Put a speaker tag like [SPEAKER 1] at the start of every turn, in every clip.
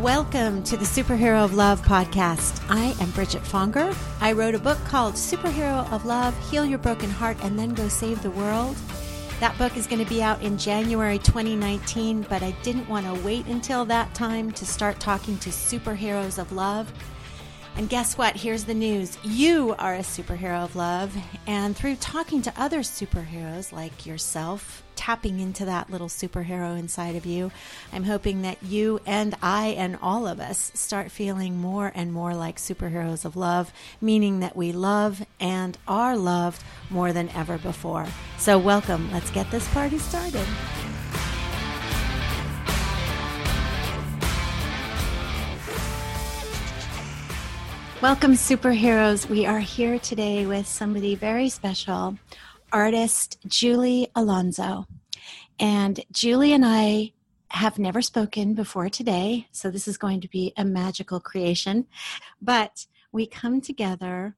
[SPEAKER 1] Welcome to the Superhero of Love podcast. I am Bridget Fonger. I wrote a book called Superhero of Love Heal Your Broken Heart and Then Go Save the World. That book is going to be out in January 2019, but I didn't want to wait until that time to start talking to superheroes of love. And guess what? Here's the news. You are a superhero of love. And through talking to other superheroes like yourself, tapping into that little superhero inside of you, I'm hoping that you and I and all of us start feeling more and more like superheroes of love, meaning that we love and are loved more than ever before. So, welcome. Let's get this party started. Welcome, superheroes. We are here today with somebody very special, artist Julie Alonso. And Julie and I have never spoken before today, so this is going to be a magical creation. But we come together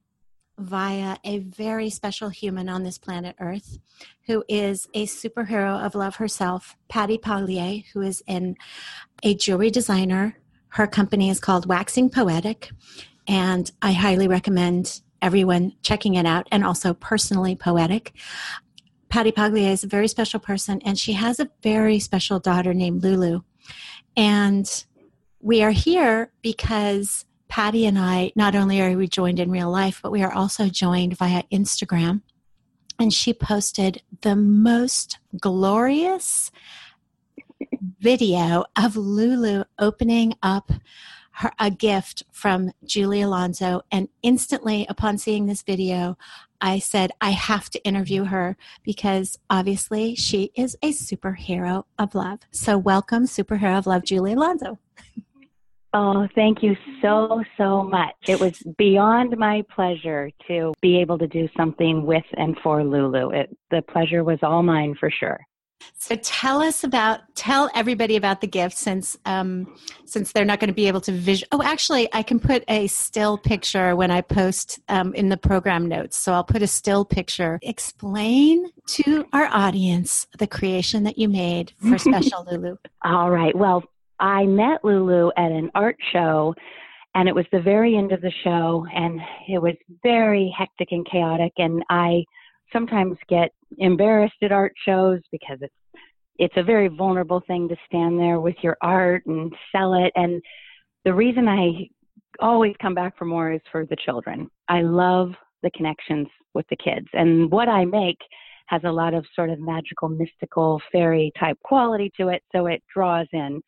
[SPEAKER 1] via a very special human on this planet Earth who is a superhero of love herself, Patty Pagliai, who is in a jewelry designer. Her company is called Waxing Poetic and I highly recommend everyone checking it out and also personally poetic. Patty Pagliai is a very special person, and she has a very special daughter named Lulu. And we are here because Patty and I, not only are we joined in real life, but we are also joined via Instagram. And she posted the most glorious video of Lulu opening up her, a gift from Julie Alonso. And instantly, upon seeing this video, I said, I have to interview her because obviously she is a superhero of love. So, welcome, superhero of love, Julie Alonso.
[SPEAKER 2] Oh, thank you so, so much. It was beyond my pleasure to be able to do something with and for Lulu. It, the pleasure was all mine for sure.
[SPEAKER 1] So tell us about tell everybody about the gift since um, since they're not going to be able to visual. Oh, actually, I can put a still picture when I post um, in the program notes. So I'll put a still picture. Explain to our audience the creation that you made for Special Lulu.
[SPEAKER 2] All right. Well, I met Lulu at an art show. And it was the very end of the show, and it was very hectic and chaotic. And I sometimes get embarrassed at art shows because it's it's a very vulnerable thing to stand there with your art and sell it and the reason I always come back for more is for the children. I love the connections with the kids and what I make has a lot of sort of magical mystical fairy type quality to it so it draws in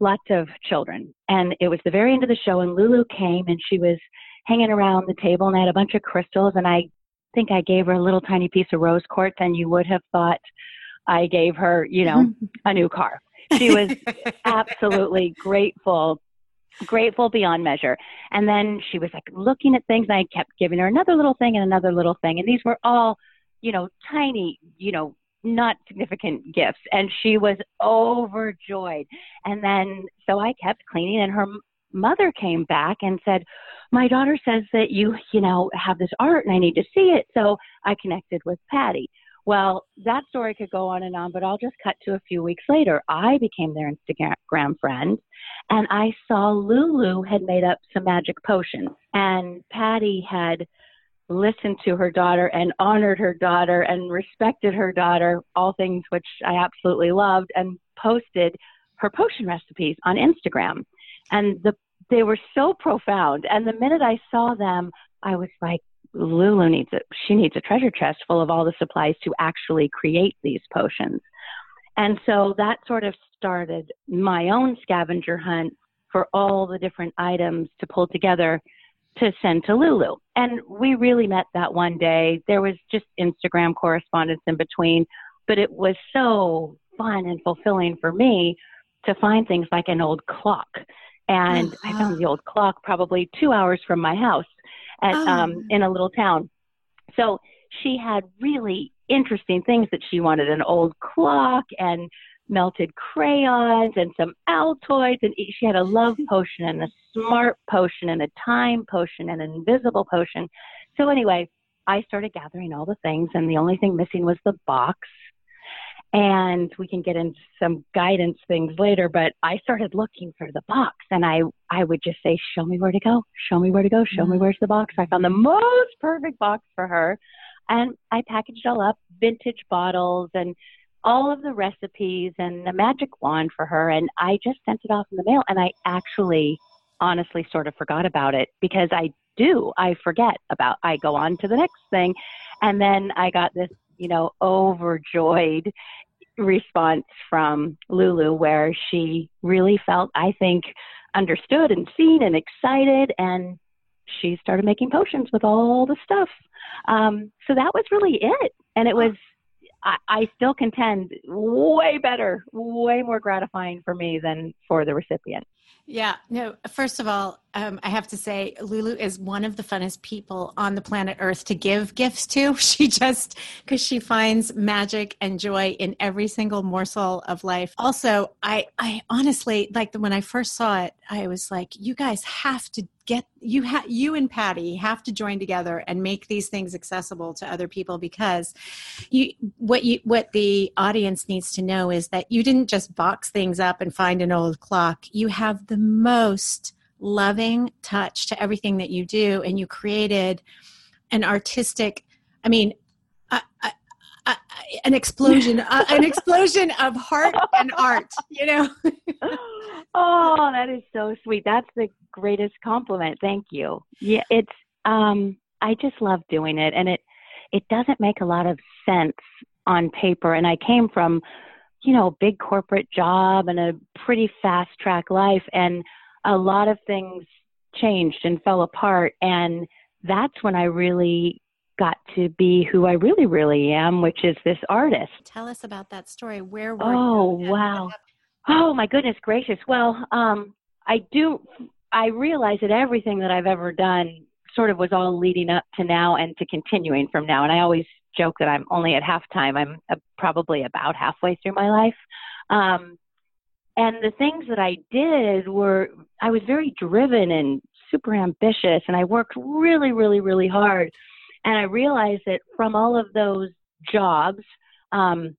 [SPEAKER 2] lots of children. And it was the very end of the show and Lulu came and she was hanging around the table and I had a bunch of crystals and I think I gave her a little tiny piece of rose quartz, and you would have thought I gave her, you know, a new car. She was absolutely grateful, grateful beyond measure. And then she was like looking at things, and I kept giving her another little thing and another little thing. And these were all, you know, tiny, you know, not significant gifts. And she was overjoyed. And then, so I kept cleaning, and her mother came back and said, my daughter says that you, you know, have this art and I need to see it. So I connected with Patty. Well, that story could go on and on, but I'll just cut to a few weeks later. I became their Instagram friend and I saw Lulu had made up some magic potions and Patty had listened to her daughter and honored her daughter and respected her daughter, all things which I absolutely loved, and posted her potion recipes on Instagram. And the they were so profound. And the minute I saw them, I was like, Lulu needs a She needs a treasure chest full of all the supplies to actually create these potions. And so that sort of started my own scavenger hunt for all the different items to pull together to send to Lulu. And we really met that one day. There was just Instagram correspondence in between, but it was so fun and fulfilling for me to find things like an old clock and uh-huh. I found the old clock probably two hours from my house at oh. um, in a little town. So she had really interesting things that she wanted: an old clock and melted crayons and some Altoids, and she had a love potion and a smart potion and a time potion and an invisible potion. So anyway, I started gathering all the things, and the only thing missing was the box. And we can get into some guidance things later but i started looking for the box and i i would just say show me where to go. Show me where to go. Show mm-hmm. me where's the box. I found the most perfect box for her and i packaged it all up vintage bottles and all of the recipes and the magic wand for her and i just sent it off in the mail and i actually honestly sort of forgot about it because i do i forget about i go on to the next thing and then i got this you know overjoyed response from Lulu where she really felt, I think, understood and seen and excited. And she started making potions with all the stuff. Um, so that was really it. And it was, I, I still contend, way better, way more gratifying for me than for the recipient.
[SPEAKER 1] Yeah, no, first of all, um, I have to say, Lulu is one of the funnest people on the planet Earth to give gifts to. She just, because she finds magic and joy in every single morsel of life. Also, I, I honestly, like when I first saw it, I was like, you guys have to get you have you and patty have to join together and make these things accessible to other people because you what you what the audience needs to know is that you didn't just box things up and find an old clock you have the most loving touch to everything that you do and you created an artistic i mean I, I, I, an explosion uh, an explosion of heart and art you know?
[SPEAKER 2] Oh that is so sweet. That's the greatest compliment. Thank you. Yeah it's um i just love doing it and it it doesn't make a lot of sense on paper and i came from you know big corporate job and a pretty fast track life and a lot of things changed and fell apart. And that's when I really got to be who I really, really am, which is this artist.
[SPEAKER 1] Tell us about that story. Where were
[SPEAKER 2] oh, you? Oh, wow. Oh, my goodness gracious. Well, um, I do, I realize that everything that I've ever done sort of was all leading up to now and to continuing from now. And I always joke that I'm only at halftime. I'm probably about halfway through my life. Um, and the things that I did were, I was very driven and super ambitious, and I worked really, really, really hard. And I realized that from all of those jobs, um,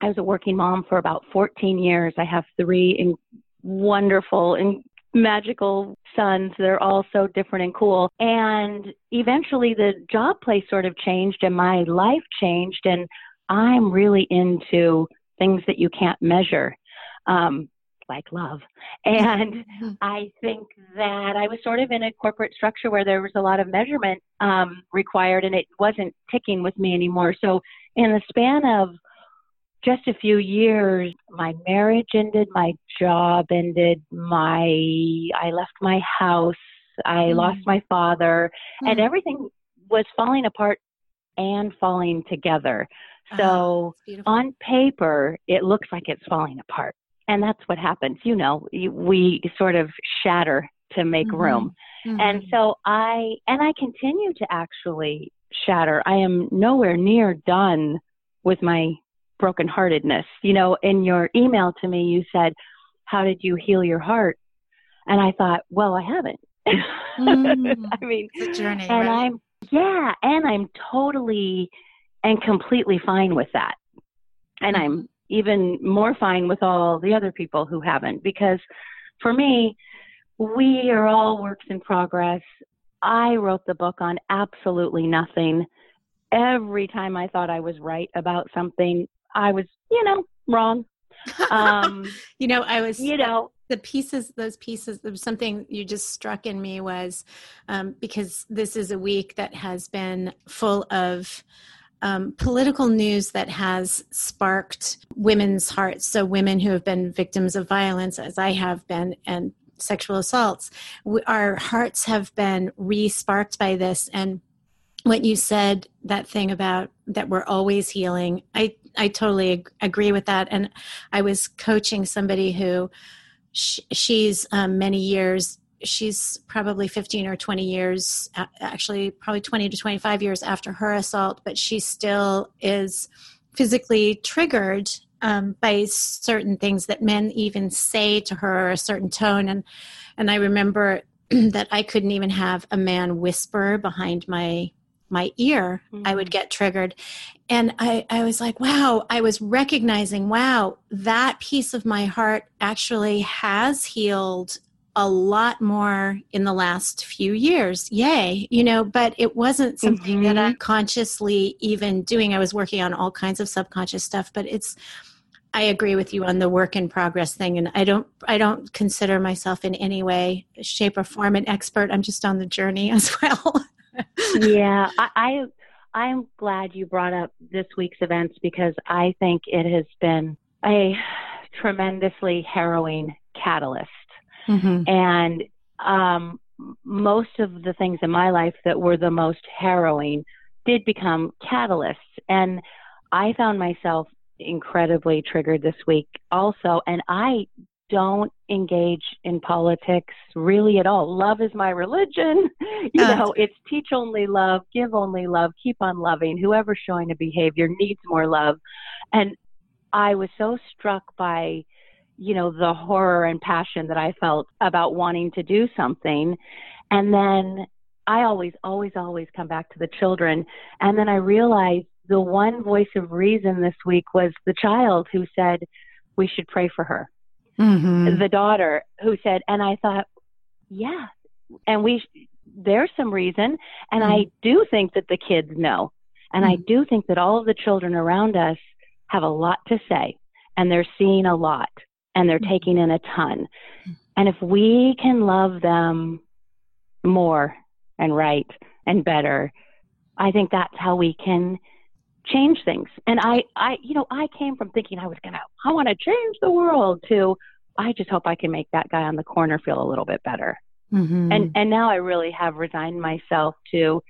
[SPEAKER 2] I was a working mom for about 14 years. I have three in, wonderful and magical sons. They're all so different and cool. And eventually the job place sort of changed and my life changed. And I'm really into things that you can't measure um, like love. And mm-hmm. I think that I was sort of in a corporate structure where there was a lot of measurement um, required and it wasn't ticking with me anymore. So, in the span of just a few years, my marriage ended, my job ended, my I left my house, I mm. lost my father, mm. and everything was falling apart and falling together. So oh, on paper, it looks like it's falling apart and that's what happens you know we sort of shatter to make mm-hmm. room mm-hmm. and so i and i continue to actually shatter i am nowhere near done with my brokenheartedness you know in your email to me you said how did you heal your heart and i thought well i haven't mm. i mean
[SPEAKER 1] it's a journey
[SPEAKER 2] and
[SPEAKER 1] right?
[SPEAKER 2] i'm yeah and i'm totally and completely fine with that and mm-hmm. i'm even more fine with all the other people who haven't because for me we are all works in progress i wrote the book on absolutely nothing every time i thought i was right about something i was you know wrong
[SPEAKER 1] um you know i was
[SPEAKER 2] you know
[SPEAKER 1] the pieces those pieces something you just struck in me was um, because this is a week that has been full of um, political news that has sparked women's hearts. So, women who have been victims of violence, as I have been, and sexual assaults, we, our hearts have been re sparked by this. And what you said, that thing about that we're always healing, I, I totally ag- agree with that. And I was coaching somebody who sh- she's um, many years she's probably 15 or 20 years actually probably 20 to 25 years after her assault but she still is physically triggered um, by certain things that men even say to her a certain tone and and i remember that i couldn't even have a man whisper behind my my ear, mm-hmm. I would mm. get triggered. And I, I was like, wow, I was recognizing, wow, that piece of my heart actually has healed a lot more in the last few years. Yay, you know, but it wasn't something mm-hmm. that I'm consciously even doing. I was working on all kinds of subconscious stuff, but it's I agree with you on the work in progress thing and I don't I don't consider myself in any way shape or form an expert. I'm just on the journey as well.
[SPEAKER 2] Yeah, I, I I'm glad you brought up this week's events because I think it has been a tremendously harrowing catalyst. Mm-hmm. And um, most of the things in my life that were the most harrowing did become catalysts. And I found myself incredibly triggered this week also. And I don't engage in politics really at all. Love is my religion. You uh, know, it's teach only love, give only love, keep on loving. Whoever's showing a behavior needs more love. And I was so struck by, you know, the horror and passion that I felt about wanting to do something. And then I always, always, always come back to the children. And then I realized the one voice of reason this week was the child who said, we should pray for her mm-hmm. the daughter who said, and I thought, yeah, and we, there's some reason. And mm-hmm. I do think that the kids know. And mm-hmm. I do think that all of the children around us have a lot to say and they're seeing a lot and they're mm-hmm. taking in a ton. And if we can love them more and right and better, I think that's how we can change things. And I, I, you know, I came from thinking I was going to, I want to change the world to, I just hope I can make that guy on the corner feel a little bit better. Mm-hmm. And, and now I really have resigned myself to,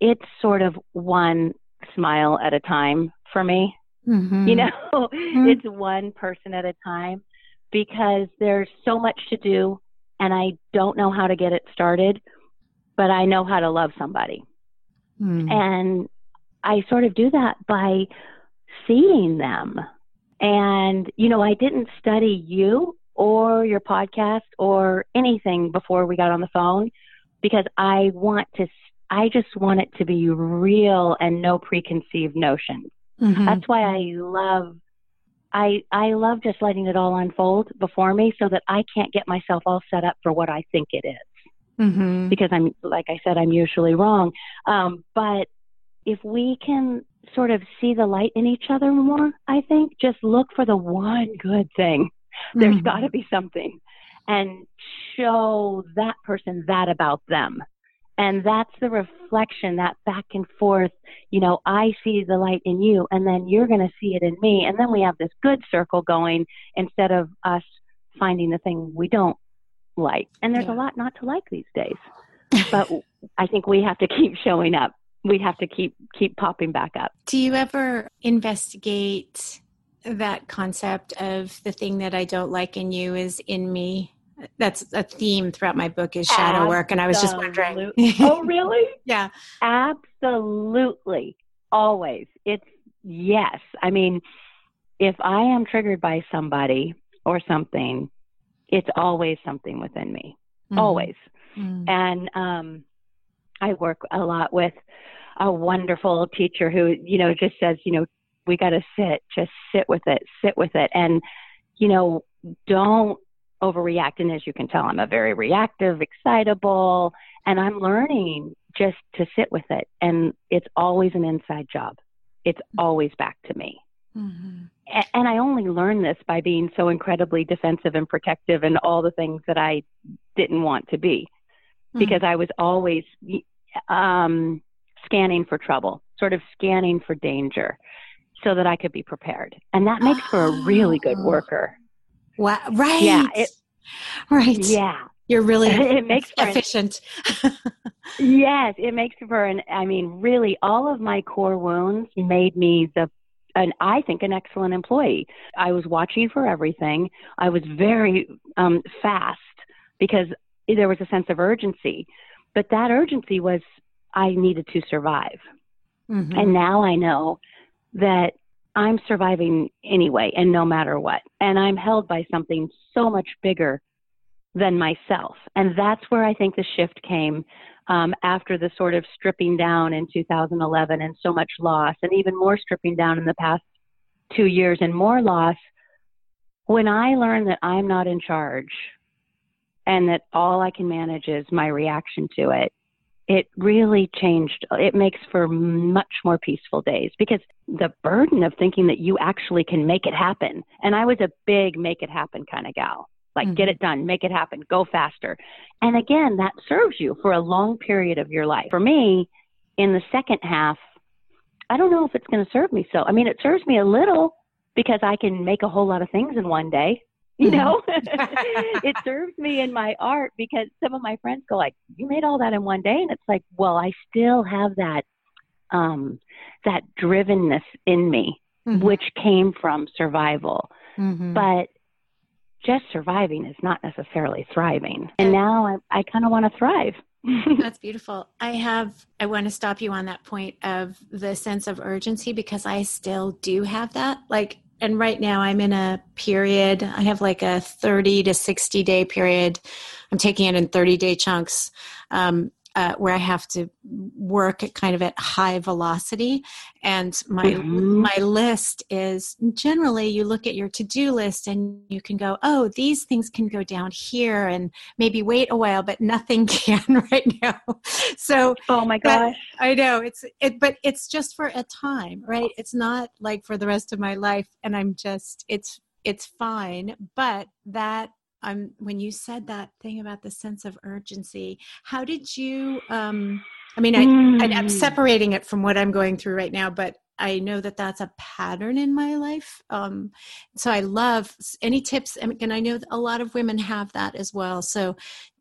[SPEAKER 2] it's sort of one smile at a time for me. Mm-hmm. You know, mm-hmm. it's one person at a time because there's so much to do and I don't know how to get it started, but I know how to love somebody. Mm. And I sort of do that by seeing them. And, you know, I didn't study you or your podcast or anything before we got on the phone because I want to, I just want it to be real and no preconceived notions. Mm-hmm. That's why I love, I, I love just letting it all unfold before me so that I can't get myself all set up for what I think it is. Mm-hmm. Because I'm, like I said, I'm usually wrong. Um, but if we can sort of see the light in each other more, I think just look for the one good thing. There's mm-hmm. got to be something and show that person that about them. And that's the reflection, that back and forth. You know, I see the light in you, and then you're going to see it in me. And then we have this good circle going instead of us finding the thing we don't like. And there's yeah. a lot not to like these days. But I think we have to keep showing up we have to keep keep popping back up.
[SPEAKER 1] Do you ever investigate that concept of the thing that I don't like in you is in me? That's a theme throughout my book is shadow Absolutely. work and I was just wondering.
[SPEAKER 2] oh really?
[SPEAKER 1] yeah.
[SPEAKER 2] Absolutely. Always. It's yes. I mean, if I am triggered by somebody or something, it's always something within me. Mm-hmm. Always. Mm-hmm. And um I work a lot with a wonderful teacher who, you know, just says, you know, we got to sit, just sit with it, sit with it. And, you know, don't overreact. And as you can tell, I'm a very reactive, excitable, and I'm learning just to sit with it. And it's always an inside job. It's always back to me. Mm-hmm. And I only learned this by being so incredibly defensive and protective and all the things that I didn't want to be because mm-hmm. I was always um, scanning for trouble, sort of scanning for danger so that I could be prepared. And that makes for a really good oh. worker.
[SPEAKER 1] Wow. Right.
[SPEAKER 2] Yeah. It,
[SPEAKER 1] right.
[SPEAKER 2] Yeah.
[SPEAKER 1] You're really it makes efficient.
[SPEAKER 2] An, yes, it makes for an I mean, really all of my core wounds made me the and I think an excellent employee. I was watching for everything. I was very um, fast because there was a sense of urgency. But that urgency was I needed to survive. Mm-hmm. And now I know that I'm surviving anyway and no matter what. And I'm held by something so much bigger than myself. And that's where I think the shift came um, after the sort of stripping down in 2011 and so much loss, and even more stripping down in the past two years and more loss, when I learned that I'm not in charge and that all I can manage is my reaction to it, it really changed. It makes for much more peaceful days because the burden of thinking that you actually can make it happen. And I was a big make it happen kind of gal. Like, mm-hmm. get it done, make it happen, go faster. And again, that serves you for a long period of your life. For me, in the second half, I don't know if it's going to serve me so. I mean, it serves me a little because I can make a whole lot of things in one day. You know, it serves me in my art because some of my friends go like, "You made all that in one day," and it's like, well, I still have that um, that drivenness in me, mm-hmm. which came from survival. Mm-hmm. But just surviving is not necessarily thriving. And now I, I kind of want to thrive.
[SPEAKER 1] That's beautiful. I have, I want to stop you on that point of the sense of urgency because I still do have that. Like, and right now I'm in a period, I have like a 30 to 60 day period. I'm taking it in 30 day chunks. Um, uh, where I have to work at kind of at high velocity. And my mm-hmm. my list is generally you look at your to do list and you can go, oh, these things can go down here and maybe wait a while, but nothing can right now. So
[SPEAKER 2] oh my gosh,
[SPEAKER 1] I know it's it, but it's just for a time, right? It's not like for the rest of my life, and I'm just it's it's fine, but that um, when you said that thing about the sense of urgency, how did you? Um, I mean, I, mm. I, I'm mm. separating it from what I'm going through right now, but I know that that's a pattern in my life. Um, so I love any tips, and I know a lot of women have that as well. So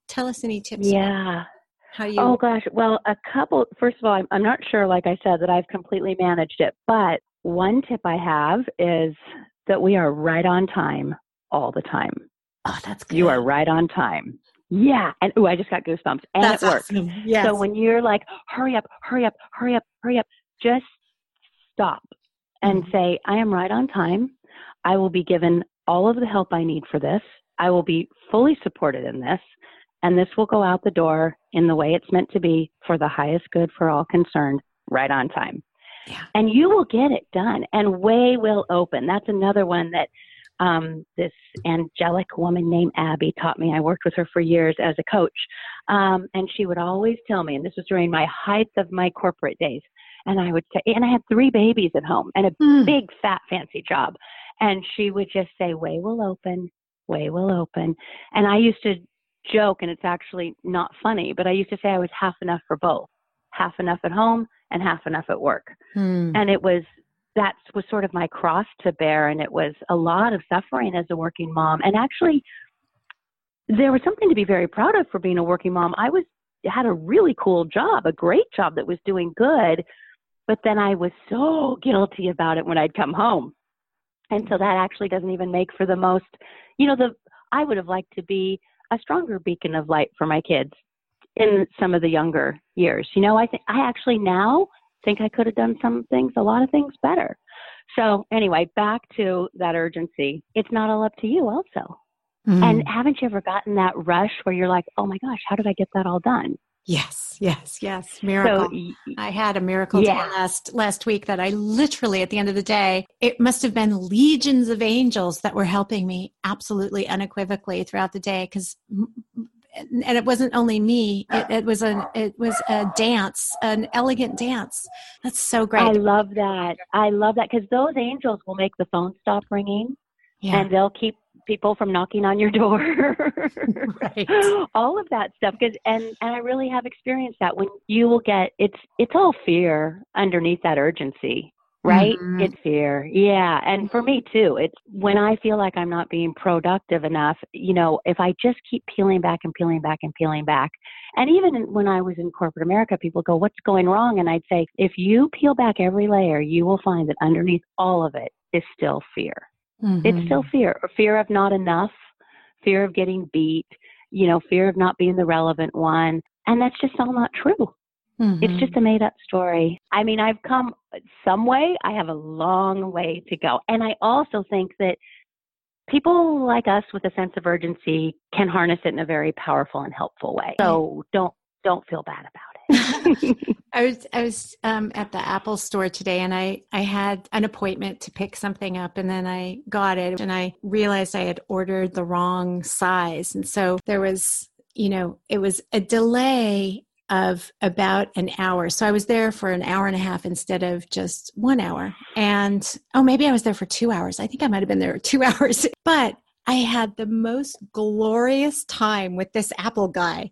[SPEAKER 1] tell us any tips.
[SPEAKER 2] Yeah. How you? Oh gosh. Well, a couple. First of all, I'm, I'm not sure, like I said, that I've completely managed it, but one tip I have is that we are right on time all the time.
[SPEAKER 1] Oh, that's good.
[SPEAKER 2] You are right on time. Yeah. And oh, I just got goosebumps. And that's it works. Awesome. Yes. So when you're like, hurry up, hurry up, hurry up, hurry up, just stop and mm-hmm. say, I am right on time. I will be given all of the help I need for this. I will be fully supported in this. And this will go out the door in the way it's meant to be for the highest good for all concerned, right on time. Yeah. And you will get it done and way will open. That's another one that um, this angelic woman named Abby taught me. I worked with her for years as a coach. Um, and she would always tell me, and this was during my height of my corporate days, and I would say, and I had three babies at home and a mm. big, fat, fancy job. And she would just say, Way will open, way will open. And I used to joke, and it's actually not funny, but I used to say I was half enough for both half enough at home and half enough at work. Mm. And it was that was sort of my cross to bear and it was a lot of suffering as a working mom. And actually there was something to be very proud of for being a working mom. I was had a really cool job a great job that was doing good but then i was so guilty about it when i'd come home. And so that actually doesn't even make for the most you know the i would have liked to be a stronger beacon of light for my kids in some of the younger years. You know i think i actually now think I could have done some things, a lot of things better. So, anyway, back to that urgency. It's not all up to you, also. Mm. And haven't you ever gotten that rush where you're like, oh my gosh, how did I get that all done?
[SPEAKER 1] Yes, yes, yes. Miracle. So, I had a miracle yeah. last last week that I literally at the end of the day, it must have been legions of angels that were helping me absolutely unequivocally throughout the day because and it wasn't only me it, ah. it, was a it was a dance an elegant dance. That's so great. i
[SPEAKER 2] love that. I love that because those angels will make the phone stop ringing yeah. and they'll keep people from knocking on your door. Right. All of that stuff because and and i really have experienced that when you will get it's it's all fear underneath that urgency right? Mm-hmm. It's fear. Yeah. And for me too, it's when I feel like I'm not being productive enough, you know, if I just keep peeling back and peeling back and peeling back. And even when I was in corporate America, people go, What's going wrong? And I'd say, If you peel back every layer, you will find that underneath all of it is still fear. Mm-hmm. It's still fear fear of not enough, fear of getting beat, you know, fear of not being the relevant one. And that's just all not true. Mm-hmm. It's just a made up story. I mean, I've come some way. I have a long way to go. And I also think that people like us with a sense of urgency can harness it in a very powerful and helpful way. So don't don't feel bad about
[SPEAKER 1] it. I was I was um, at the Apple store today, and I I had an appointment to pick something up, and then I got it, and I realized I had ordered the wrong size, and so there was you know it was a delay of about an hour. So I was there for an hour and a half instead of just one hour. And oh, maybe I was there for two hours. I think I might have been there two hours. But I had the most glorious time with this Apple guy.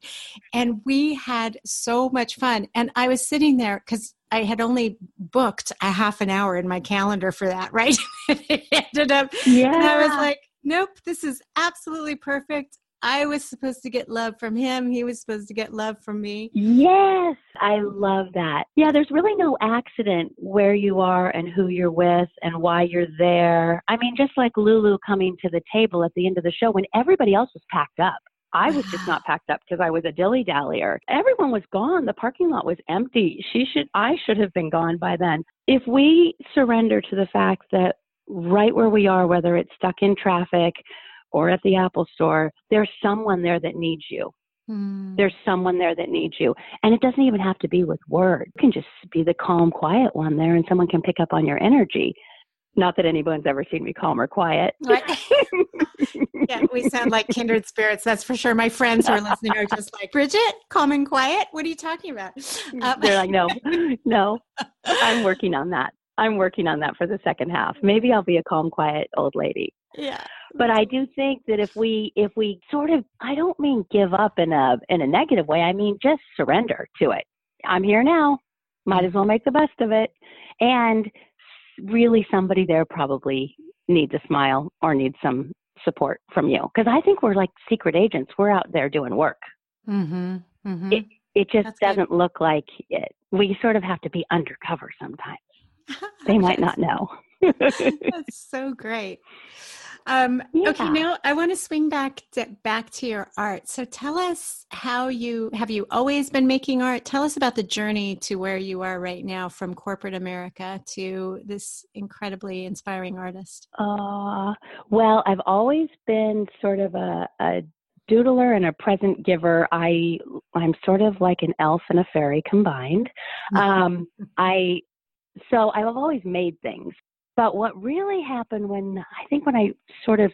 [SPEAKER 1] And we had so much fun. And I was sitting there because I had only booked a half an hour in my calendar for that, right? it ended up, yeah. and I was like, nope, this is absolutely perfect. I was supposed to get love from him. He was supposed to get love from me.
[SPEAKER 2] Yes, I love that. Yeah, there's really no accident where you are and who you're with and why you're there. I mean, just like Lulu coming to the table at the end of the show when everybody else was packed up. I was just not packed up because I was a dilly dallyer. Everyone was gone. The parking lot was empty. She should I should have been gone by then. If we surrender to the fact that right where we are, whether it's stuck in traffic or at the Apple store, there's someone there that needs you. Mm. There's someone there that needs you. And it doesn't even have to be with words. It can just be the calm, quiet one there, and someone can pick up on your energy. Not that anyone's ever seen me calm or quiet.
[SPEAKER 1] Yeah, we sound like kindred spirits, that's for sure. My friends who are listening are just like, Bridget, calm and quiet? What are you talking about?
[SPEAKER 2] Um, They're like, no, no, I'm working on that. I'm working on that for the second half. Maybe I'll be a calm, quiet old lady.
[SPEAKER 1] Yeah.
[SPEAKER 2] But I do think that if we if we sort of I don't mean give up in a in a negative way. I mean just surrender to it. I'm here now. Might as well make the best of it. And really somebody there probably needs a smile or needs some support from you because I think we're like secret agents. We're out there doing work.
[SPEAKER 1] Mm-hmm. Mm-hmm.
[SPEAKER 2] It it just That's doesn't good. look like it. We sort of have to be undercover sometimes. they might not know.
[SPEAKER 1] That's so great. Um, yeah. Okay, now I want to swing back to, back to your art. So tell us how you have you always been making art. Tell us about the journey to where you are right now, from corporate America to this incredibly inspiring artist.
[SPEAKER 2] Uh, well, I've always been sort of a, a doodler and a present giver. I I'm sort of like an elf and a fairy combined. Um, I so I've always made things. But what really happened when I think when I sort of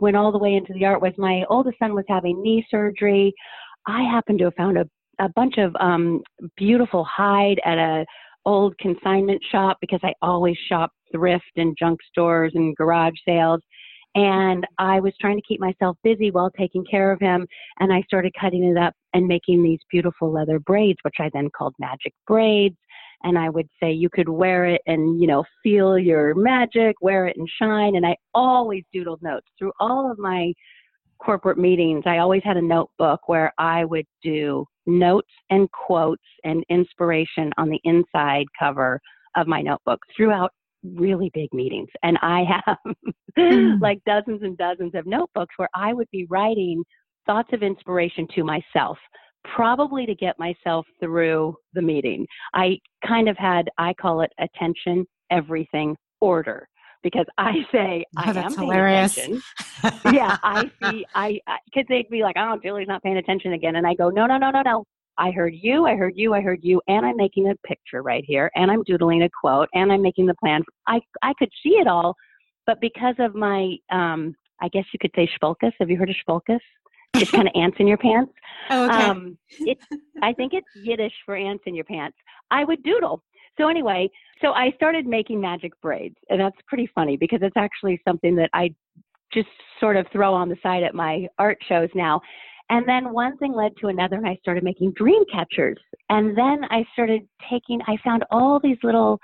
[SPEAKER 2] went all the way into the art was my oldest son was having knee surgery. I happened to have found a, a bunch of um, beautiful hide at a old consignment shop because I always shop thrift and junk stores and garage sales. And I was trying to keep myself busy while taking care of him. And I started cutting it up and making these beautiful leather braids, which I then called magic braids and I would say you could wear it and, you know, feel your magic, wear it and shine. And I always doodled notes through all of my corporate meetings. I always had a notebook where I would do notes and quotes and inspiration on the inside cover of my notebook throughout really big meetings. And I have mm. like dozens and dozens of notebooks where I would be writing thoughts of inspiration to myself probably to get myself through the meeting. I kind of had, I call it attention, everything, order. Because I say oh, I am hilarious. paying attention. yeah, I see. I because they'd be like, "Oh, Julie's not paying attention again," and I go, "No, no, no, no, no. I heard you. I heard you. I heard you. And I'm making a picture right here, and I'm doodling a quote, and I'm making the plan. I I could see it all, but because of my, um, I guess you could say shpilkes. Have you heard of shpilkes? It's kind of ants in your pants.
[SPEAKER 1] Oh, okay. Um,
[SPEAKER 2] it's, I think it's Yiddish for ants in your pants. I would doodle. So anyway, so I started making magic braids, and that's pretty funny because it's actually something that I just sort of throw on the side at my art shows now. And then one thing led to another, and I started making dream catchers. And then I started taking, I found all these little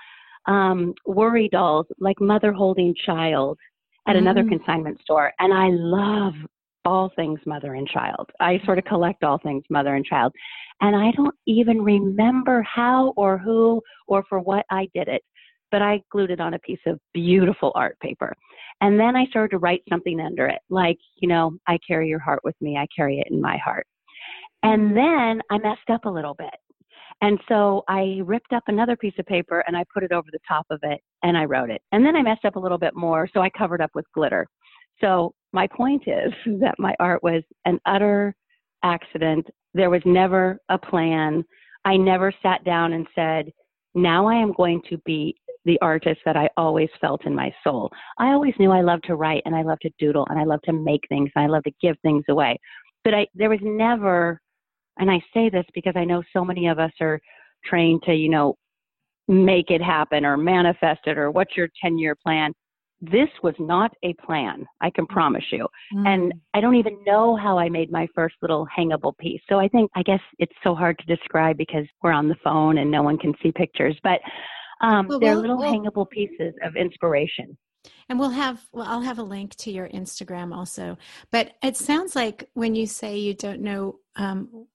[SPEAKER 2] um, worry dolls, like mother holding child, at mm. another consignment store. And I love all things mother and child. I sort of collect all things mother and child. And I don't even remember how or who or for what I did it, but I glued it on a piece of beautiful art paper. And then I started to write something under it, like, you know, I carry your heart with me, I carry it in my heart. And then I messed up a little bit. And so I ripped up another piece of paper and I put it over the top of it and I wrote it. And then I messed up a little bit more, so I covered up with glitter. So my point is that my art was an utter accident. There was never a plan. I never sat down and said, now I am going to be the artist that I always felt in my soul. I always knew I loved to write and I loved to doodle and I loved to make things and I loved to give things away. But I there was never and I say this because I know so many of us are trained to, you know, make it happen or manifest it or what's your 10 year plan. This was not a plan, I can promise you. Mm. And I don't even know how I made my first little hangable piece. So I think, I guess it's so hard to describe because we're on the phone and no one can see pictures. But um, well, they're well, little well, hangable pieces of inspiration.
[SPEAKER 1] And we'll have, well, I'll have a link to your Instagram also. But it sounds like when you say you don't know um,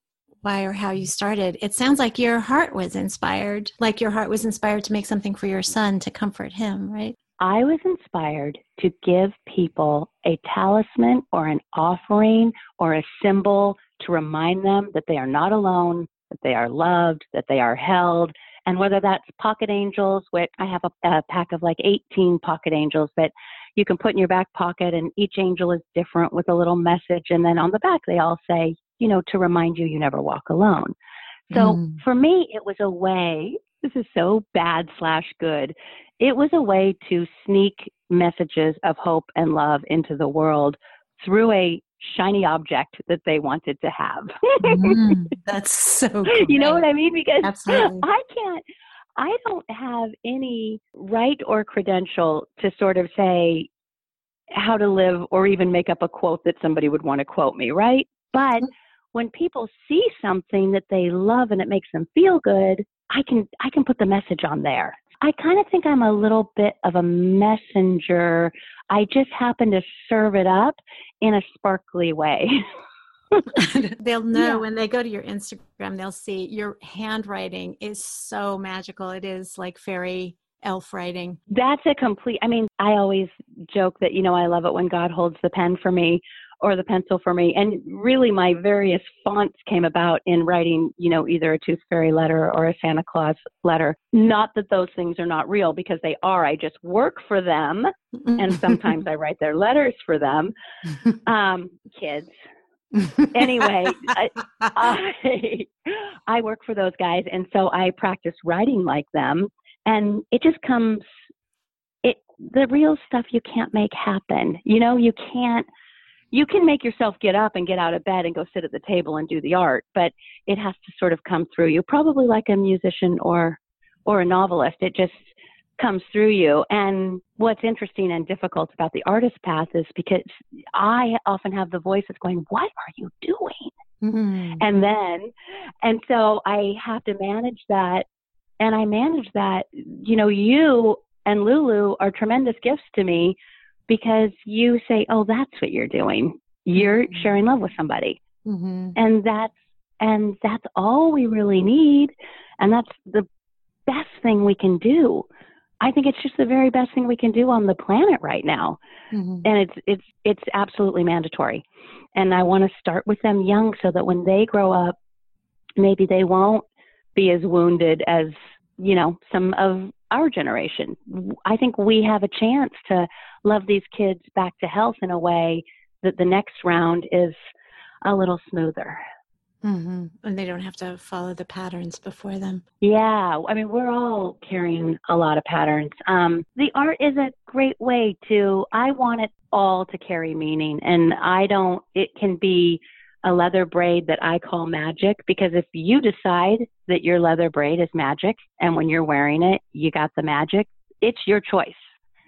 [SPEAKER 1] why or how you started, it sounds like your heart was inspired, like your heart was inspired to make something for your son to comfort him, right?
[SPEAKER 2] I was inspired to give people a talisman or an offering or a symbol to remind them that they are not alone, that they are loved, that they are held, and whether that's pocket angels, which I have a, a pack of like 18 pocket angels that you can put in your back pocket, and each angel is different with a little message. And then on the back, they all say, you know, to remind you you never walk alone. So mm. for me, it was a way, this is so bad slash good. It was a way to sneak messages of hope and love into the world through a shiny object that they wanted to have.
[SPEAKER 1] mm, that's so great.
[SPEAKER 2] You know what I mean? Because
[SPEAKER 1] Absolutely.
[SPEAKER 2] I can't I don't have any right or credential to sort of say how to live or even make up a quote that somebody would want to quote me, right? But when people see something that they love and it makes them feel good, I can I can put the message on there. I kind of think I'm a little bit of a messenger. I just happen to serve it up in a sparkly way.
[SPEAKER 1] they'll know yeah. when they go to your Instagram, they'll see your handwriting is so magical. It is like fairy elf writing.
[SPEAKER 2] That's a complete, I mean, I always joke that, you know, I love it when God holds the pen for me or the pencil for me. And really, my various fonts came about in writing, you know, either a tooth fairy letter or a Santa Claus letter. Not that those things are not real because they are. I just work for them. and sometimes I write their letters for them. Um, kids. anyway, I, I, I work for those guys, and so I practice writing like them, and it just comes. It the real stuff you can't make happen. You know, you can't you can make yourself get up and get out of bed and go sit at the table and do the art, but it has to sort of come through you, probably like a musician or or a novelist. It just comes through you. And what's interesting and difficult about the artist path is because I often have the voice that's going, "What are you doing?" Mm-hmm. And then, and so I have to manage that, and I manage that. You know, you and Lulu are tremendous gifts to me because you say, "Oh, that's what you're doing. You're mm-hmm. sharing love with somebody," mm-hmm. and that's and that's all we really need, and that's the best thing we can do. I think it's just the very best thing we can do on the planet right now, mm-hmm. and it's it's it's absolutely mandatory. And I want to start with them young so that when they grow up, maybe they won't be as wounded as you know some of our generation. I think we have a chance to love these kids back to health in a way that the next round is a little smoother.
[SPEAKER 1] Mm-hmm. And they don't have to follow the patterns before them.
[SPEAKER 2] Yeah. I mean, we're all carrying a lot of patterns. Um, the art is a great way to, I want it all to carry meaning. And I don't, it can be a leather braid that I call magic because if you decide that your leather braid is magic and when you're wearing it, you got the magic, it's your choice.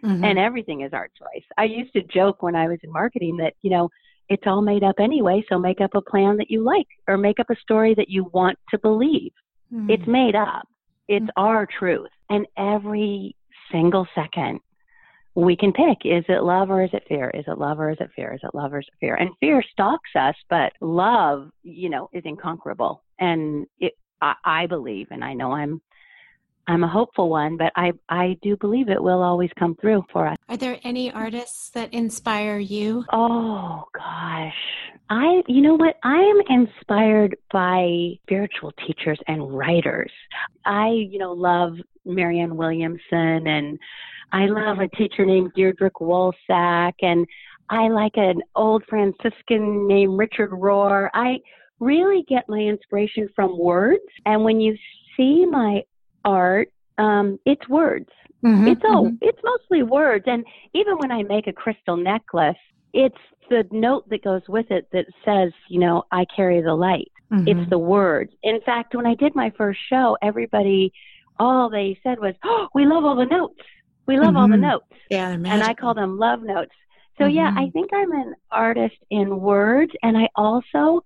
[SPEAKER 2] Mm-hmm. And everything is our choice. I used to joke when I was in marketing that, you know, it's all made up anyway, so make up a plan that you like or make up a story that you want to believe. Mm-hmm. It's made up. It's mm-hmm. our truth. And every single second we can pick is it love or is it fear? Is it love or is it fear? Is it love or is it fear? And fear stalks us, but love, you know, is inconquerable. And it, I, I believe, and I know I'm I'm a hopeful one, but I, I do believe it will always come through for us.
[SPEAKER 1] Are there any artists that inspire you?
[SPEAKER 2] Oh gosh. I you know what? I am inspired by spiritual teachers and writers. I, you know, love Marianne Williamson and I love a teacher named Deirdre Wolsak and I like an old Franciscan named Richard Rohr. I really get my inspiration from words. And when you see my art, um, it's words. Mm-hmm, it's all mm-hmm. it's mostly words. And even when I make a crystal necklace, it's the note that goes with it that says, you know, I carry the light. Mm-hmm. It's the words. In fact, when I did my first show, everybody all they said was, "Oh, we love all the notes. We love all the mm-hmm. notes."
[SPEAKER 1] Yeah,
[SPEAKER 2] and I call them love notes. So yeah, I mm-hmm. think I'm an artist in words, and I also,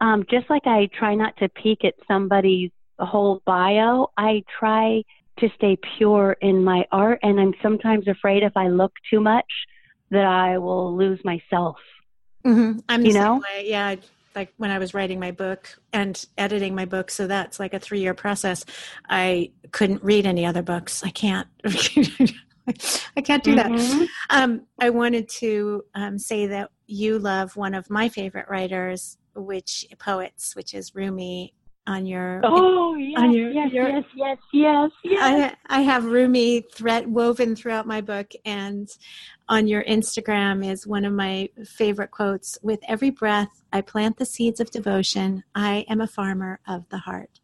[SPEAKER 2] um, just like I try not to peek at somebody's whole bio, I try to stay pure in my art, and I'm sometimes afraid if I look too much that I will lose myself.
[SPEAKER 1] Mm-hmm. I'm you know, way. yeah. Like when I was writing my book and editing my book, so that's like a three-year process. I couldn't read any other books. I can't. I can't do mm-hmm. that. Um, I wanted to um, say that you love one of my favorite writers, which poets, which is Rumi. On your
[SPEAKER 2] oh yes, your, yes, your, yes yes yes yes
[SPEAKER 1] I, I have Rumi thread woven throughout my book, and on your Instagram is one of my favorite quotes. With every breath, I plant the seeds of devotion. I am a farmer of the heart.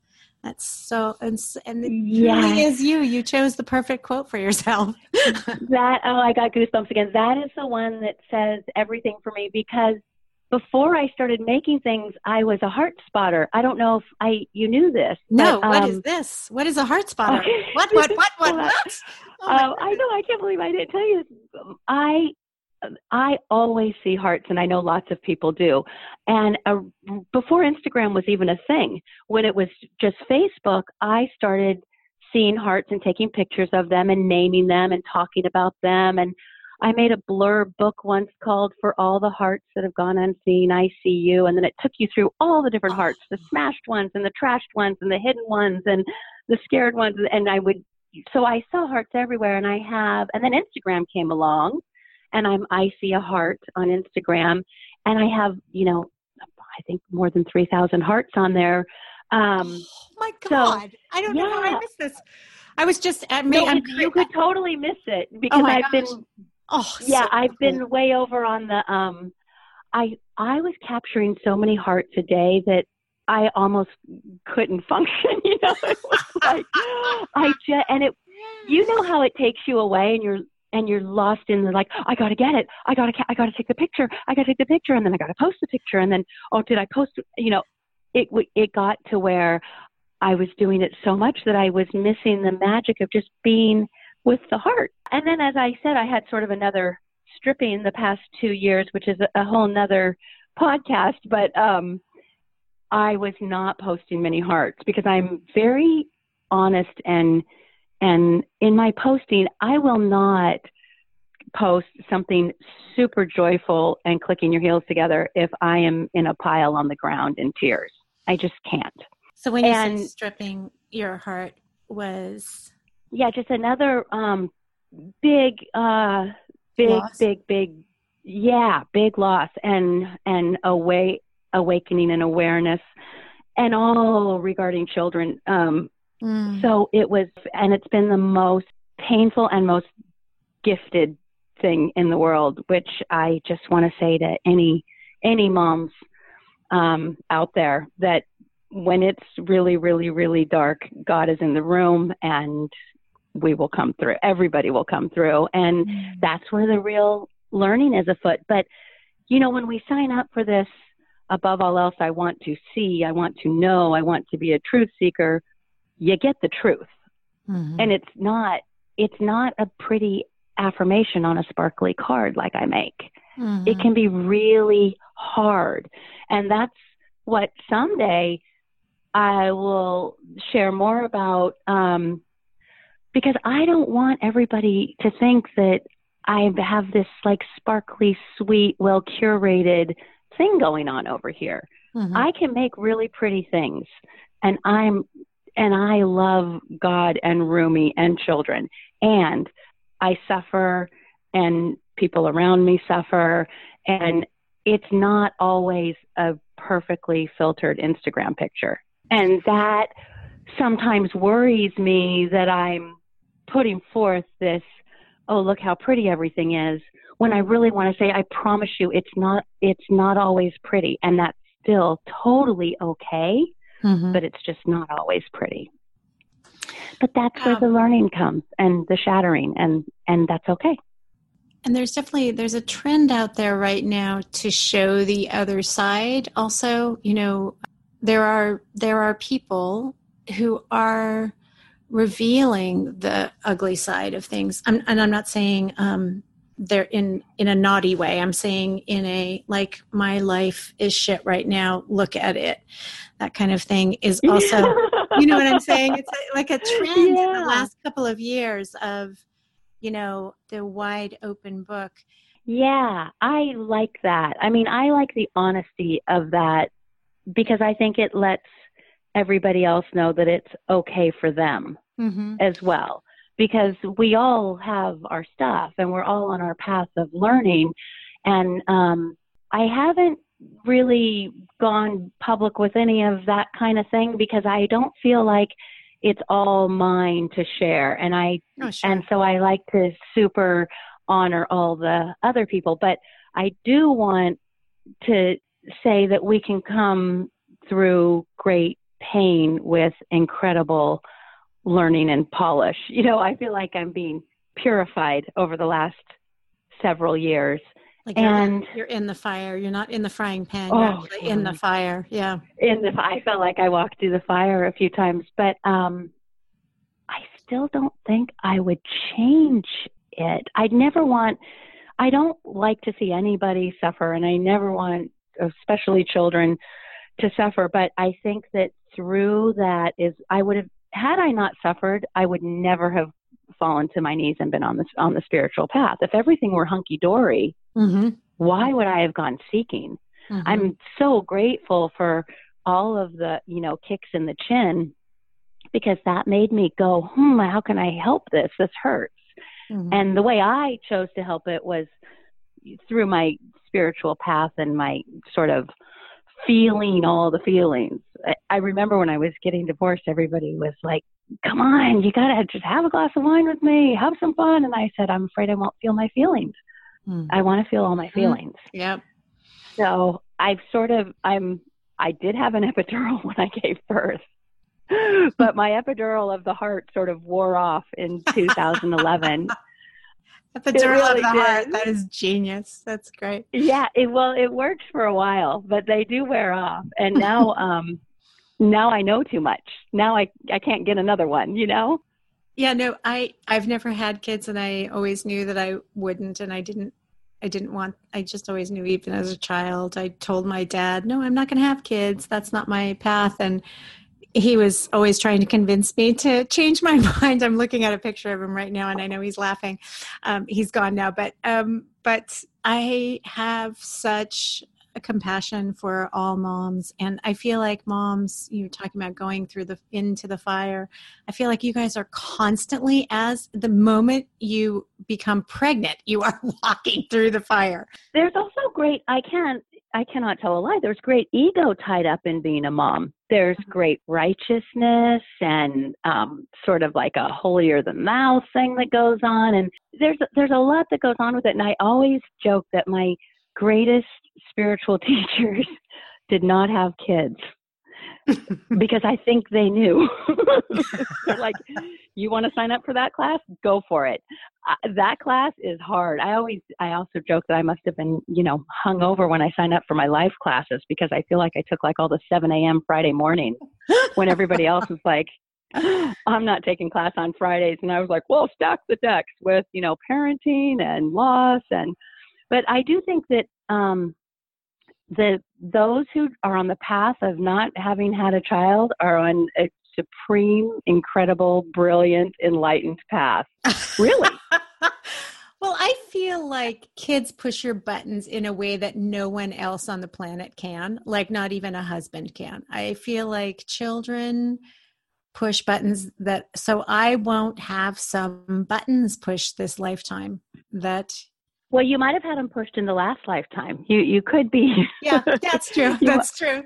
[SPEAKER 1] That's so, and, and it yes. really is you. You chose the perfect quote for yourself.
[SPEAKER 2] that, oh, I got goosebumps again. That is the one that says everything for me because before I started making things, I was a heart spotter. I don't know if I you knew this.
[SPEAKER 1] No, but, um, what is this? What is a heart spotter? what, what, what, what, what?
[SPEAKER 2] Oh uh, I know. I can't believe I didn't tell you this. I I always see hearts, and I know lots of people do. And uh, before Instagram was even a thing, when it was just Facebook, I started seeing hearts and taking pictures of them and naming them and talking about them. And I made a blurb book once called For All the Hearts That Have Gone Unseen, I See You. And then it took you through all the different hearts the smashed ones and the trashed ones and the hidden ones and the scared ones. And I would, so I saw hearts everywhere. And I have, and then Instagram came along and I'm I see a heart on Instagram, and I have you know I think more than three thousand hearts on there. Um,
[SPEAKER 1] oh my God! So, I don't yeah. know how I missed this. I was just at me.
[SPEAKER 2] No, you could totally miss it oh because oh I've gosh. been. Oh, yeah, so I've cool. been way over on the. um I I was capturing so many hearts a day that I almost couldn't function. You know, it was like I just and it. You know how it takes you away, and you're and you're lost in the like i gotta get it i gotta i gotta take the picture i gotta take the picture and then i gotta post the picture and then oh did i post you know it it got to where i was doing it so much that i was missing the magic of just being with the heart and then as i said i had sort of another stripping the past two years which is a, whole nother podcast but um i was not posting many hearts because i'm very honest and and in my posting, I will not post something super joyful and clicking your heels together if I am in a pile on the ground in tears. I just can't.
[SPEAKER 1] So when and, you said stripping your heart was
[SPEAKER 2] yeah, just another um big uh big loss. big big yeah, big loss and and away awakening and awareness and all regarding children um Mm. So it was, and it's been the most painful and most gifted thing in the world, which I just want to say to any any moms um, out there that when it's really, really, really dark, God is in the room and we will come through. Everybody will come through. And mm. that's where the real learning is afoot. But, you know, when we sign up for this, above all else, I want to see, I want to know, I want to be a truth seeker you get the truth. Mm-hmm. And it's not it's not a pretty affirmation on a sparkly card like I make. Mm-hmm. It can be really hard. And that's what someday I will share more about um, because I don't want everybody to think that I have this like sparkly, sweet, well curated thing going on over here. Mm-hmm. I can make really pretty things and I'm and I love God and Rumi and children. And I suffer and people around me suffer. And it's not always a perfectly filtered Instagram picture. And that sometimes worries me that I'm putting forth this, oh, look how pretty everything is. When I really want to say, I promise you, it's not, it's not always pretty. And that's still totally okay,
[SPEAKER 1] Mhm.
[SPEAKER 2] but it's just not always pretty. But that's where
[SPEAKER 1] Um,
[SPEAKER 2] the learning comes and the shattering and and that's okay.
[SPEAKER 1] And there's definitely there's a trend out there right now to show the other side. Also, you know, there are there are people who are revealing the ugly side of things. I'm, and I'm not saying um, they're in in a naughty way. I'm saying in a like my life is shit right now. Look at it. That kind of thing is also you know what I'm saying? It's like a trend in the last couple of years of, you know, the wide open book.
[SPEAKER 2] Yeah, I like that. I mean, I like the honesty of that because I think it lets everybody else know that it's okay for them
[SPEAKER 1] Mm-hmm.
[SPEAKER 2] as well. Because we all have our stuff and we're all on our path of learning. And um, I haven't really gone public with any of that kind of thing because I don't feel like it's all mine to share. And I
[SPEAKER 1] Oh, sure.
[SPEAKER 2] and so I like to super honor all the other people. But I do want to say that we can come through great pain with incredible learning and polish. You know, I feel like I'm being purified over the last several years.
[SPEAKER 1] like you're, in,
[SPEAKER 2] and-
[SPEAKER 1] you're in the fire. You're not in the frying pan.
[SPEAKER 2] Oh,
[SPEAKER 1] you're actually in the fire. Yeah.
[SPEAKER 2] In the, fire. I felt like I walked through the fire a few times, but um, I still don't think I would change it. I'd never want. I don't like to see anybody suffer, and I never want, especially children, to suffer. But I think that through that is, I would have had I not suffered, I would never have fallen to my knees and been on the on the spiritual path. If everything were hunky dory,
[SPEAKER 1] Mm-hmm.
[SPEAKER 2] why would I have gone seeking? I'm so grateful for all of the, you know, kicks in the chin because that made me go, hmm, how can I help this? This hurts.
[SPEAKER 1] Mhm.
[SPEAKER 2] And the way I chose to help it was through my spiritual path and my sort of feeling all the feelings. I, I remember when I was getting divorced, everybody was like, come on, you got to just have a glass of wine with me, have some fun. And I said, I'm afraid I won't feel my feelings.
[SPEAKER 1] Mhm.
[SPEAKER 2] I want to feel all my feelings.
[SPEAKER 1] Yep.
[SPEAKER 2] So I've sort of I'm I did have an epidural when I gave birth. But my epidural of the heart sort of wore off in 2011.
[SPEAKER 1] Epidural
[SPEAKER 2] really
[SPEAKER 1] of the heart. That is genius. That's great.
[SPEAKER 2] yeah, it well it worked for a while, but they do wear off. And now um now I know too much. Now I I can't get another one, you know?
[SPEAKER 1] Yeah, no, I I've never had kids, and I always knew that I wouldn't, and I didn't. I didn't want. I just always knew, even as a child. I told my dad, "No, I'm not going to have kids. That's not my path." And he was always trying to convince me to change my mind. I'm looking at a picture of him right now, and I know he's laughing. Um, he's gone now, but um, but I have such a compassion for all moms, and I feel like moms. You're talking about going through the into the fire. I feel like you guys are constantly, as the moment you become pregnant, you are walking through the fire.
[SPEAKER 2] There's also great I can't I cannot tell a lie. There's great ego tied up in being a mom. There's great righteousness and um, sort of like a holier than thou thing that goes on, and there's there's a lot that goes on with it. And I always joke that my greatest spiritual teachers did not have kids because I think they knew. Like, you want to sign up for that class? Go for it. Uh, that class is hard. I always, I also joke that I must have been, you know, hung over when I signed up for my life classes because I feel like I took like all the 7 a.m. Friday morning when everybody else was like, I'm not taking class on Fridays. And I was like, well, stack the decks with, you know, parenting and loss. And, but I do think that, um, the those who are on the path of not having had a child are on a supreme, incredible, brilliant, enlightened path. Really?
[SPEAKER 1] well, I feel like kids push your buttons in a way that no one else on the planet can, like not even a husband can. I feel like children push buttons that so I won't have some buttons pushed this lifetime that
[SPEAKER 2] Well, you might have had them pushed in the last lifetime. You you could be.
[SPEAKER 1] yeah that's true that's true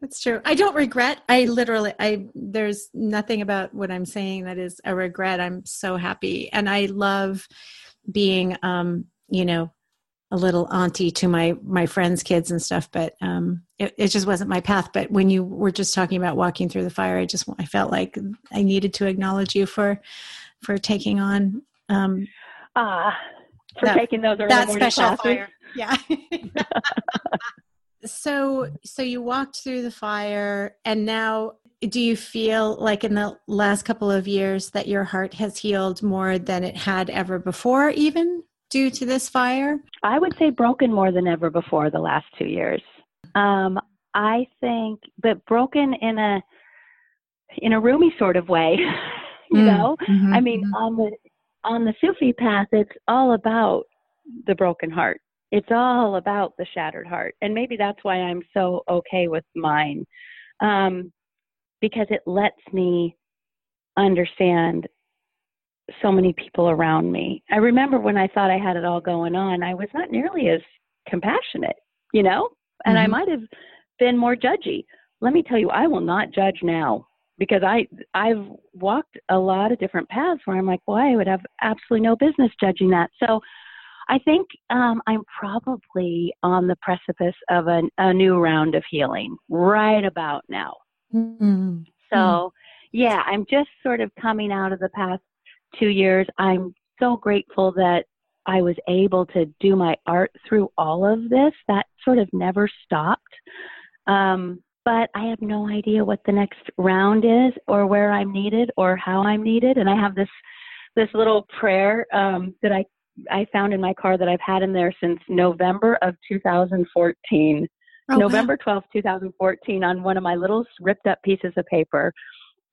[SPEAKER 1] that's true i don't regret i literally i there's nothing about what i'm saying that is a regret i'm so happy and i love being um you know a little auntie to my my friends' kids and stuff, but um, it, it just wasn't my path. But when you were just talking about walking through the fire, I just I felt like I needed to acknowledge you for for taking on um,
[SPEAKER 2] ah for
[SPEAKER 1] that,
[SPEAKER 2] taking those early
[SPEAKER 1] that
[SPEAKER 2] morning
[SPEAKER 1] special
[SPEAKER 2] classes.
[SPEAKER 1] fire. Yeah. so so you walked through the fire, and now do you feel like in the last couple of years that your heart has healed more than it had ever before, even due to this fire?
[SPEAKER 2] I would say broken more than ever before the last two years. Um, I think, but broken in a in a Rumi sort of way. you
[SPEAKER 1] Mm,
[SPEAKER 2] know,
[SPEAKER 1] mhm,
[SPEAKER 2] I mean,
[SPEAKER 1] mhm.
[SPEAKER 2] on the on the Sufi path, it's all about the broken heart. It's all about the shattered heart, and maybe that's why I'm so okay with mine, um, because it lets me understand so many people around me. I remember when I thought I had it all going on, I was not nearly as compassionate, you know, and I
[SPEAKER 1] Mhm.
[SPEAKER 2] might have been more judgy. Let me tell you, I will not judge now because I I've walked a lot of different paths where I'm like, well, I would have absolutely no business judging that. So I think um, I'm probably on the precipice of a, a new round of healing right about now.
[SPEAKER 1] Mhm.
[SPEAKER 2] So, yeah, I'm just sort of coming out of the past two years. I'm so grateful that I was able to do my art through all of this. That sort of never stopped. Um, but I have no idea what the next round is, or where I'm needed, or how I'm needed. And I have this this little prayer um, that I I found in my car that I've had in there since November of 2014.
[SPEAKER 1] Oh.
[SPEAKER 2] November 12th, 2014, on one of my little ripped up pieces of paper.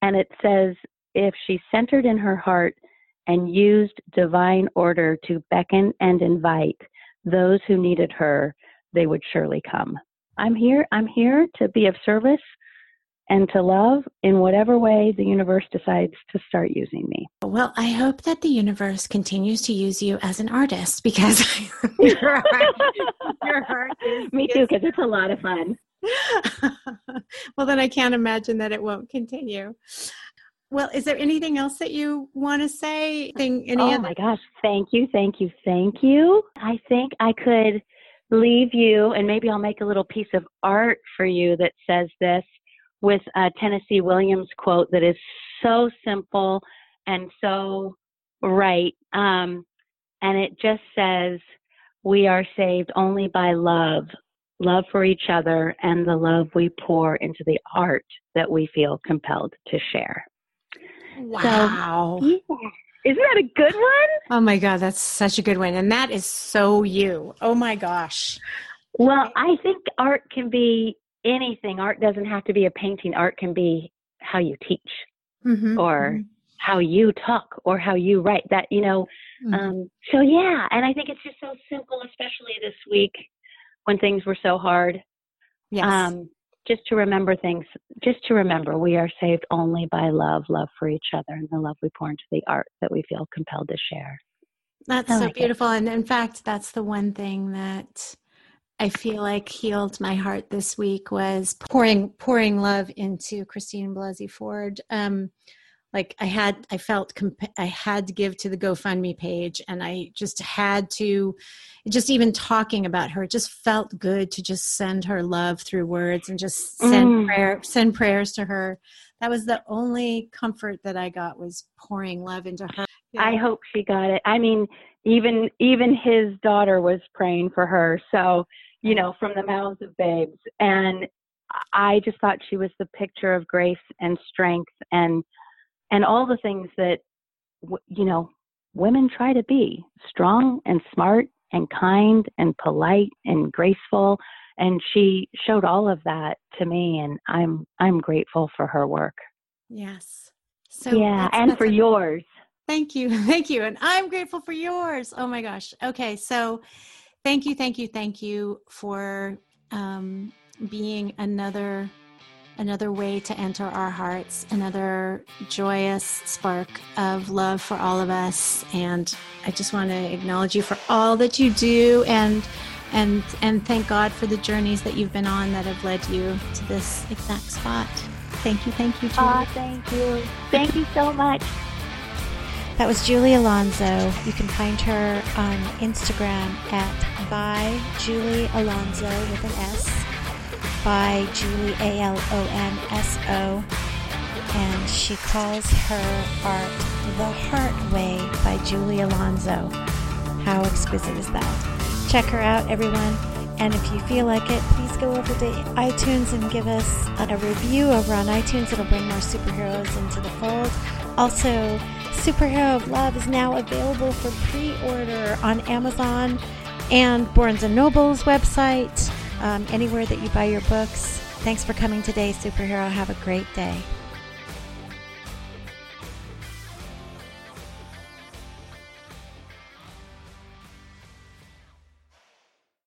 [SPEAKER 2] And it says, if she centered in her heart and used divine order to beckon and invite those who needed her, they would surely come. I'm here. I'm here to be of service and to love in whatever way the universe decides to start using me.
[SPEAKER 1] Well, I hope that the universe continues to use you as an artist because your heart, your heart is,
[SPEAKER 2] me too, because it's a lot of fun.
[SPEAKER 1] well, then I can't imagine that it won't continue. Well, is there anything else that you want to say? Thing, any
[SPEAKER 2] oh
[SPEAKER 1] other?
[SPEAKER 2] my gosh, thank you, thank you, thank you. I think I could leave you, and maybe I'll make a little piece of art for you that says this with a Tennessee Williams quote that is so simple and so right. Um, and it just says, We are saved only by love, love for each other, and the love we pour into the art that we feel compelled to share.
[SPEAKER 1] Wow.
[SPEAKER 2] Isn't that a good one?
[SPEAKER 1] oh my God, that's such a good one. And that is so you. Oh my gosh.
[SPEAKER 2] Well, I think art can be anything. Art doesn't have to be a painting. Art can be how you teach
[SPEAKER 1] Mhm,
[SPEAKER 2] or how you talk or how you write. That, you know,
[SPEAKER 1] mhm.
[SPEAKER 2] um, so yeah. And I think it's just so simple, especially this week when things were so hard.
[SPEAKER 1] yes.
[SPEAKER 2] Um, just to remember things, just to remember we are saved only by love, love for each other, and the love we pour into the art that we feel compelled to share.
[SPEAKER 1] That's
[SPEAKER 2] I
[SPEAKER 1] so
[SPEAKER 2] like it.
[SPEAKER 1] beautiful. And in fact, that's the one thing that I feel like healed my heart this week was pouring pouring love into Christine Blasey Ford. Um, like I had, I felt comp- I had to give to the GoFundMe page, and I just had to. Just even talking about her, it just felt good to just send her love through words and just send
[SPEAKER 2] Mm.
[SPEAKER 1] prayer, send prayers to her. That was the only comfort that I got was pouring love into her.
[SPEAKER 2] I hope she got it. I mean, even even his daughter was praying for her. So, you know, from the mouths of babes. And I just thought she was the picture of grace and strength and and all the things that you know, women try to be, strong and smart and kind and polite and graceful and she showed all of that to me and I'm I'm grateful for her work.
[SPEAKER 1] Yes. So
[SPEAKER 2] yeah,
[SPEAKER 1] that's-
[SPEAKER 2] and
[SPEAKER 1] that's
[SPEAKER 2] for yours.
[SPEAKER 1] Thank you. Thank you. And I'm grateful for yours. Oh my gosh. Okay. So thank you, thank you, thank you for um, being another another way to enter our hearts, another joyous spark of love for all of us. And I just want to acknowledge you for all that you do and and and thank God for the journeys that you've been on that have led you to this exact spot. Thank you, thank you, Julie.
[SPEAKER 2] Aw, thank you. Thank you so much.
[SPEAKER 1] That was Julie Alonso. You can find her on Instagram at by Julie Alonso with an S, by Julie A L O N S O, and she calls her art The Heart Way by Julie Alonso. How exquisite is that? Check her out, everyone. And if you feel like it, please go over to iTunes and give us a review over on iTunes. It'll bring more superheroes into the fold. Also, Superhero of Love is now available for pre-order on Amazon and Barnes & Noble's website, um, anywhere that you buy your books. Thanks for coming today, Superhero. Have a great day.